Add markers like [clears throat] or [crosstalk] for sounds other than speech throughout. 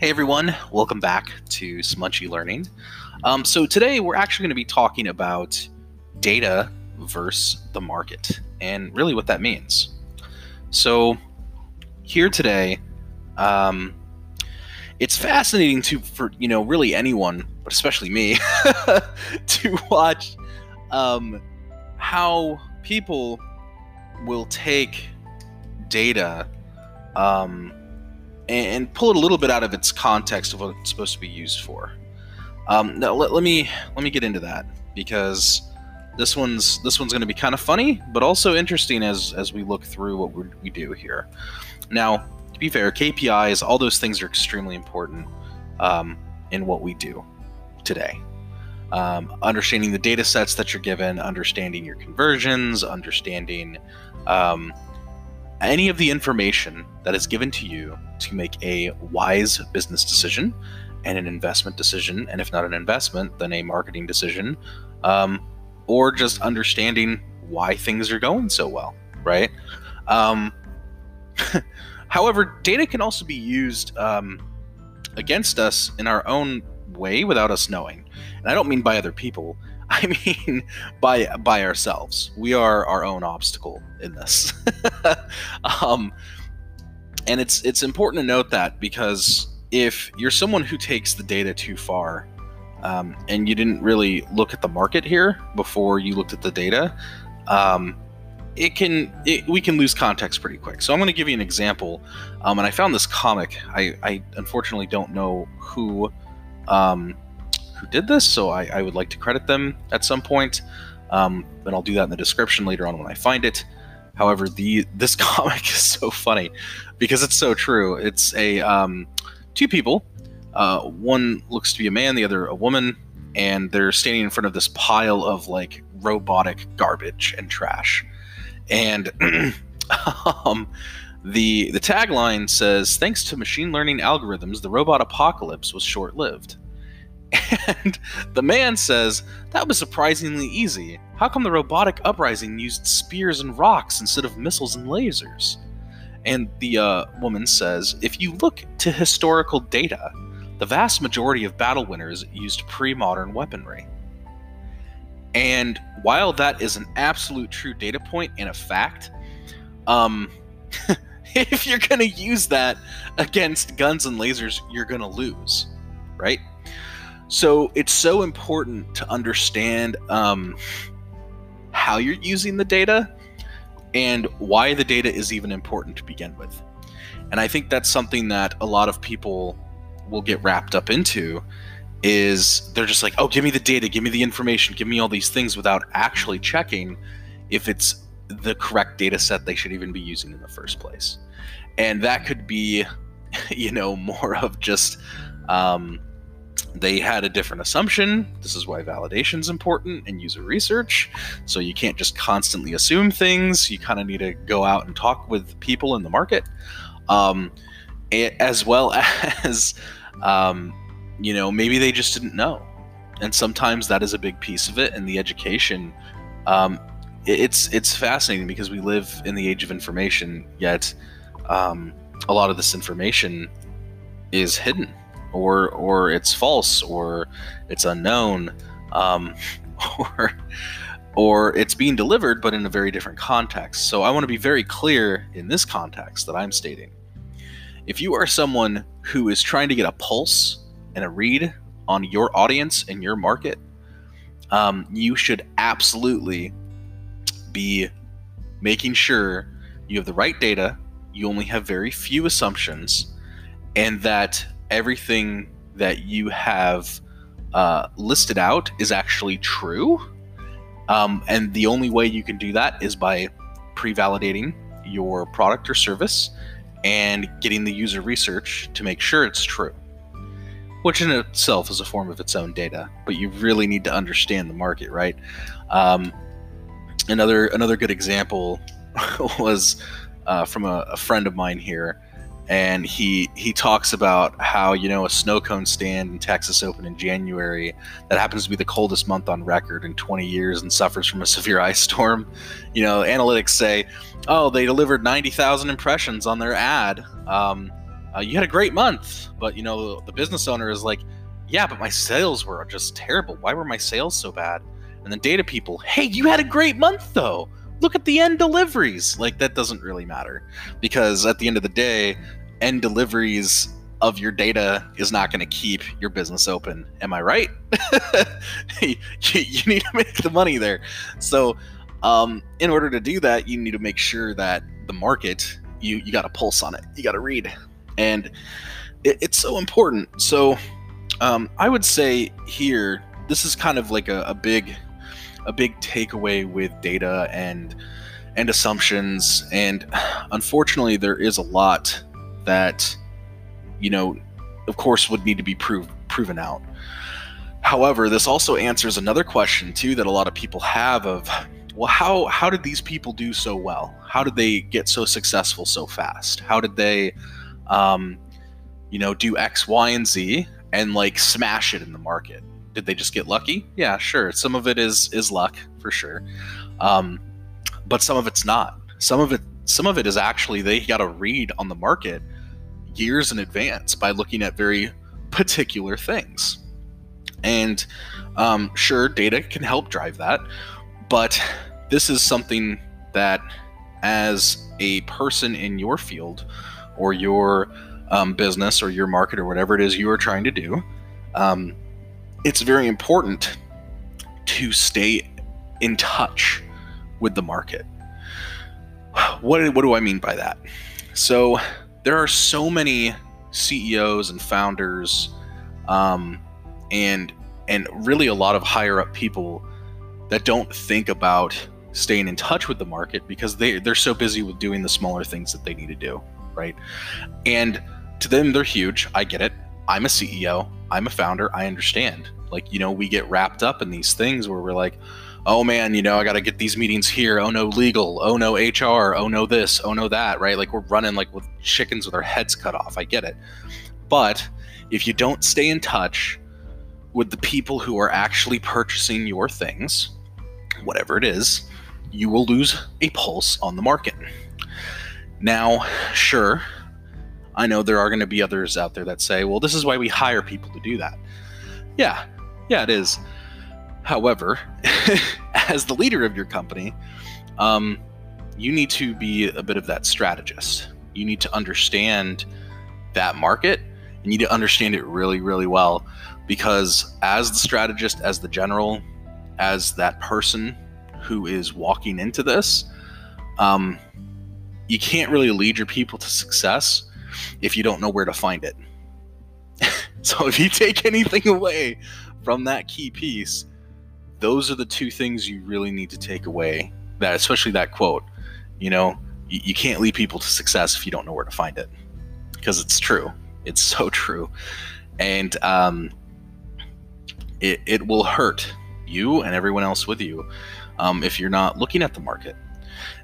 Hey everyone, welcome back to Smunchy Learning. Um, so today we're actually going to be talking about data versus the market and really what that means. So here today, um, it's fascinating to for you know really anyone, but especially me, [laughs] to watch um, how people will take data um, and, and, pull it a little bit out of its context of what it's supposed to be used for. Um, now let, let me let me get into that because this one's this one's going to be kind of funny, but also interesting as as we look through what we do here. Now, to be fair, KPIs, all those things are extremely important um, in what we do today. Um, understanding the data sets that you're given, understanding your conversions, understanding um, any of the information that is given to you to make a wise business decision and an investment decision, and if not an investment, then a marketing decision, um, or just understanding why things are going so well, right? Um, [laughs] however, data can also be used um, against us in our own way without us knowing. And I don't mean by other people. [laughs] I mean by by ourselves. We are our own obstacle in this. [laughs] um, and it's it's important to note that because if you're someone who takes the data too far, um, and you didn't really look at the market here before you looked at the data, um, it can it, we can lose context pretty quick. So I'm going to give you an example, um, and I found this comic. I, I unfortunately don't know who um, who did this, so I, I, would like to credit them at some point. Um, and I'll do that in the description later on when I find it. However, the [laughs] this comic is so funny because it's so true. It's a um, two people. Uh, one looks to be a man, the other a woman, and they're standing in front of this pile of like robotic garbage and trash. And [clears throat] um, the the tagline says, "Thanks to machine learning algorithms, the robot apocalypse was short-lived." [laughs] And the man says, That was surprisingly easy. How come the robotic uprising used spears and rocks instead of missiles and lasers? And the uh, woman says, If you look to historical data, the vast majority of battle winners used pre modern weaponry. And while that is an absolute true data point and a fact, um, [laughs] [laughs] if you're going to use that against guns and lasers, you're going to lose, right? So it's so important to understand um, how you're using the data and why the data is even important to begin with. And I think that's something that a lot of people will get wrapped up into is they're just like, "Oh, give me the data, give me the information, give me all these things without actually checking if it's the correct data set they should even be using in the first place." And that could be, [laughs] you know, more of just um, they had a different assumption. This is why validation is important in user research. So you can't just constantly assume things. You kind of need to go out and talk with people in the market, um, as well [laughs] as, um, you know, maybe they just didn't know. And sometimes that is a big piece of it. And the education, um, it's it's fascinating because we live in the age of information, yet um, a lot of this information is hidden or or it's false or it's unknown um, [laughs] or or it's being delivered but in a very different context. So i want to be very clear in this context that i'm stating. If you are someone who is trying to get a pulse and a read on your audience and your market um, you should absolutely be making sure you have the right data you only have very few assumptions and that everything that you have uh, listed out is actually true. Um, and the only way you can do that is by pre validating your product or service and getting the user research to make sure it's true, which in itself is a form of its own data. But you really need to understand the market, right? Um, another another good example [laughs] was uh, from a, a, friend of mine here and he he talks about how you know a snow cone stand in Texas opened in January that happens to be the coldest month on record in 20 years and suffers from a [laughs] severe ice storm. You know, analytics say, oh, they delivered 90,000 impressions on their ad. Um, uh, you had a great month, but you know the business owner is like, yeah, but my sales were just terrible. Why were my sales so bad? And then data people, hey, you had a great month though look at the end deliveries. Like that doesn't really matter because at the end of the day, end deliveries of your data is not going to keep your business open. Am I right? [laughs] you, you, need to make the money there. So, um, in order to do that, you need to make sure that the market you you got a pulse on it. You got to read, and it, it's so important. So, um, I would say here this is kind of like a, a big a big takeaway with data and and assumptions. And unfortunately there is a lot that you know of course would need to be proved proven out. However this also answers another question too that a lot of people have of well how how did these people do so well? How did they get so successful so fast? How did they um you know do x y and z and like smash it in the market did they just get lucky? Yeah, sure. Some of it is is luck for sure, um, but some of it's not. Some of it some of it is actually they got to read on the market years in advance by looking at very particular things. And um, sure, data can help drive that, but this is something that, as a person in your field or your um, business or your market or whatever it is you are trying to do, um, it's very important to stay in touch with the market. What, what do I mean by that? So, there are so many CEOs and founders, um, and and really a lot of higher up people that don't think about staying in touch with the market because they they're so busy with doing the smaller things that they need to do, right? And to them, they're huge. I get it. I'm a CEO. I'm a founder. I understand. Like, you know, we get wrapped up in these things where we're like, oh man, you know, I got to get these meetings here. Oh no, legal. Oh no, HR. Oh no, this. Oh no, that. Right? Like we're running like with chickens with our heads cut off. I get it. But if you don't stay in touch with the people who are actually purchasing your things, whatever it is, you will lose a pulse on the market. Now, sure, I know there are going to be others out there that say, well, this is why we hire people to do that. Yeah, yeah, it is. However, [laughs] as the leader of your company, um, you need to be a bit of that strategist. You need to understand that market. And you need to understand it really, really well because, as the strategist, as the general, as that person who is walking into this, um, you can't really lead your people to success if you don't know where to find it. [laughs] so if you take anything away from that key piece, those are the two things you really need to take away. That especially that quote, you know, you, you can't lead people to success if you don't know where to find it, because it's true. It's so [laughs] true, and um, it it will hurt you and everyone else with you um, if you're not looking at the market.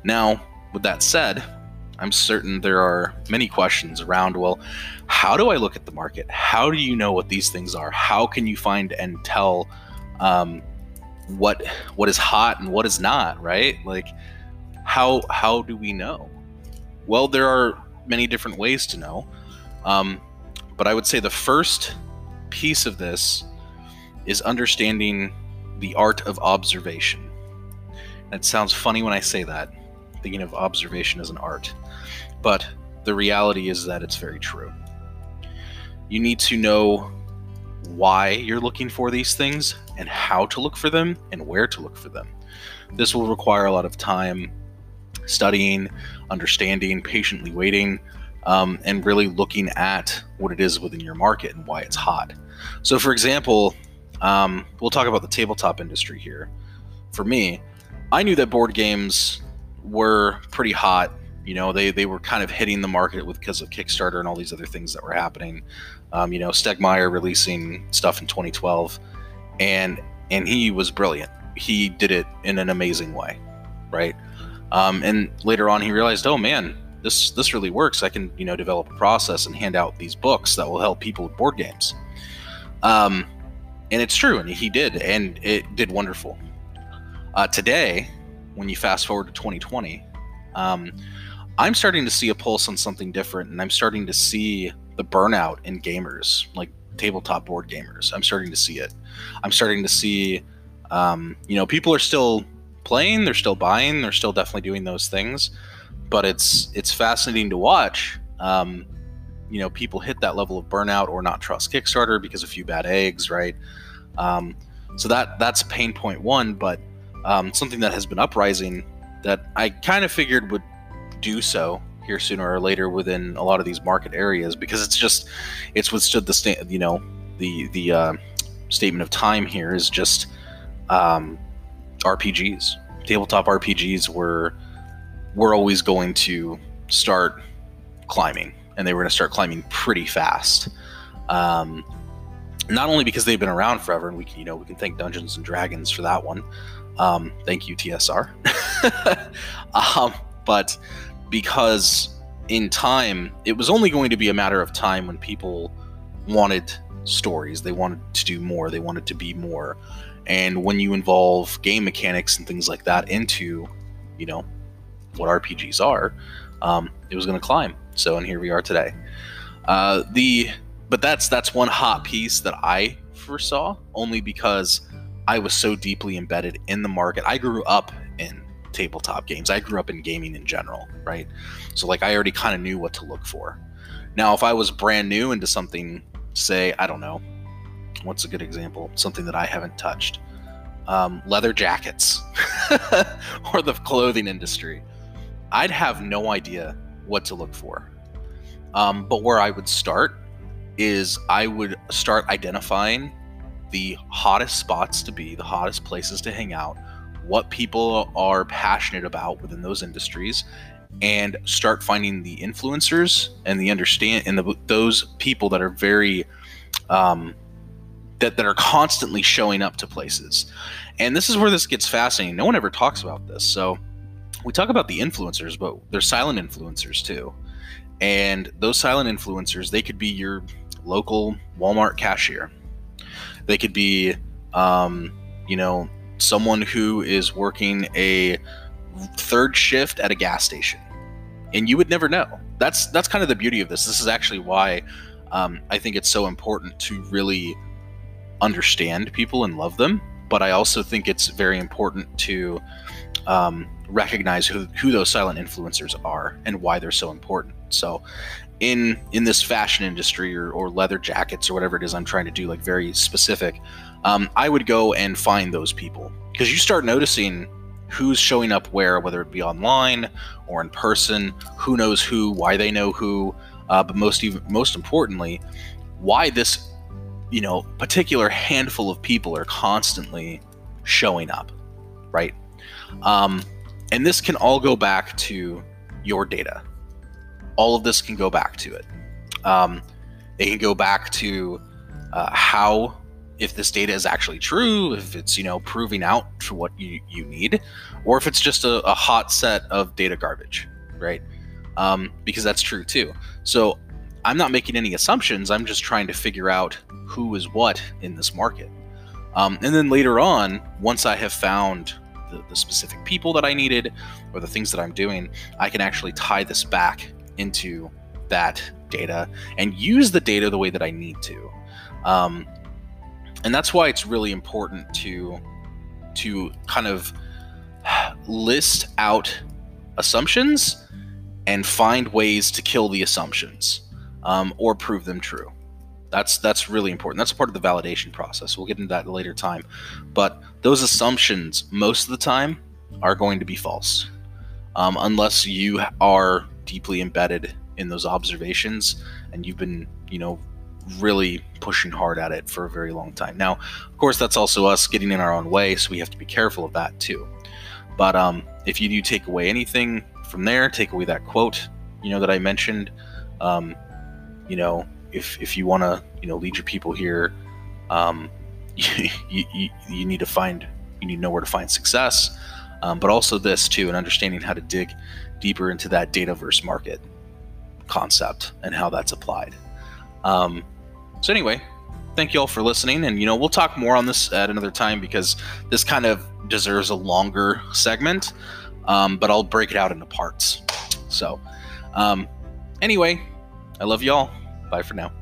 Now, with that said, I'm certain there are many questions around well, how do I look at the market? How do you know what these things are? How can you find and tell um, what what is hot and what is not, right? Like how how do we know? Well, there are many different ways to know. Um, but I would say the first piece of this is understanding the art of observation. It sounds funny when I say that, thinking of observation as an art. But the reality is that it's very true. You need to know why you're looking for these things and how to look for them and where to look for them. This will require a lot of time studying, understanding, patiently waiting, um, and really looking at what it is within your market and why it's hot. So, for example, um, we'll talk about the tabletop industry here. For me, I knew that board games were pretty hot you know, they they were kind of hitting the market with because of Kickstarter and all these other things that were happening. Um, you know, Stegmaier releasing stuff in 2012, and and he was brilliant. He did it in an amazing way, right? Um, and later on, he realized, oh man, this this really works. I can you know develop a process and hand out these books that will help people with board games. Um, and it's true, and he did, and it did wonderful. Uh, today, when you fast forward to 2020, um, I'm starting to see a pulse on something different, and I'm starting to see the burnout in gamers, like tabletop board gamers. I'm starting to see it. I'm starting to see, um, you know, people are still playing, they're still buying, they're still definitely doing those things, but it's it's fascinating to watch. Um, you know, people hit that level of burnout or not trust Kickstarter because a few bad eggs, right? Um, so that that's pain point one, but um, something that has been uprising that I kind of figured would do so here sooner or later within a lot of these market areas because it's just it's withstood the sta- you know the the uh, statement of time here is just um, RPGs tabletop RPGs were were always going to start climbing and they were going to start climbing pretty fast. Um, not only because they've been around forever and we can you know we can thank Dungeons and Dragons for that one um, thank you TSR [laughs] um, but because in time, it was only going to be a matter of time when people wanted stories. They wanted to do more. They wanted to be more. And when you involve game mechanics and things like that into, you know, what RPGs are, um, it was going to climb. So, and here we are today. Uh, the but that's that's one hot piece that I foresaw only because I was so deeply embedded in the market. I grew up in tabletop games. I grew up in gaming in general, right? So like I already kind of knew what to look for. Now, if I was brand new into something, say, I don't know, what's a good example? Something that I haven't touched. Um, leather jackets [laughs] or the clothing industry. I'd have no idea what to look for. Um, but where I would start is I would start identifying the hottest spots to be, the hottest places to hang out, what people are passionate about within those industries and start finding the influencers and the understand and the, those people that are very um, that, that are constantly showing up to places. And this is where this gets fascinating. No one ever talks about this. So we talk about the influencers but they're silent influencers too. And those silent influencers they could be your local walmart cashier. They could be um, you know someone who is working a third shift at a gas station. And you would never know. That's that's kind of the beauty of this. This is actually why um, i think it's so important to really understand people and love them. But i also think it's very important to um, recognize who, who those silent influencers are and why they're so important so in in this fashion industry or, or leather jackets or whatever it is i'm trying to do like very specific um, I would go and find those people because you start noticing who's showing up where, whether it be online or in person, who knows who, why they know who, uh, but most even most importantly, why this you know particular handful of people are constantly showing up, right? Um, and this can all go back to your data. All of this can go back to it. Um, it can go back to uh, how if this data is actually true, if it's you know proving out for what you, you need, or if it's just a, a hot set of data garbage, right? Um, because that's true too. So I'm not making any assumptions. I'm just trying to figure out who is what in this market. Um, and then later on, once I have found the, the specific people that I needed or the things that I'm doing, I can actually tie this back into that data and use the data the way that I need to. Um, and that's why it's really important to to kind of list out assumptions and find ways to kill the assumptions um, or prove them true that's that's really important that's part of the validation process we'll get into that later time but those assumptions most of the time are going to be false um, unless you are deeply embedded in those observations and you've been you know really pushing hard at it for a very long time. Now, of course, that's also us getting in our own way, so we have to be careful of that too. But um, if you do take away anything from there, take away that quote, you know, that I mentioned, um, you know, if, if you want to, you know, lead your people here, um, [laughs] you, you, you need to find, you need to know where to find success. Um, but also this too, and understanding how to dig deeper into that dataverse market concept and how that's applied. Um, so anyway, thank you all for listening, and you know we'll talk more on this at another time because this kind of deserves a longer segment. Um, but I'll break it out into parts. So, um, anyway, I love y'all. Bye for now.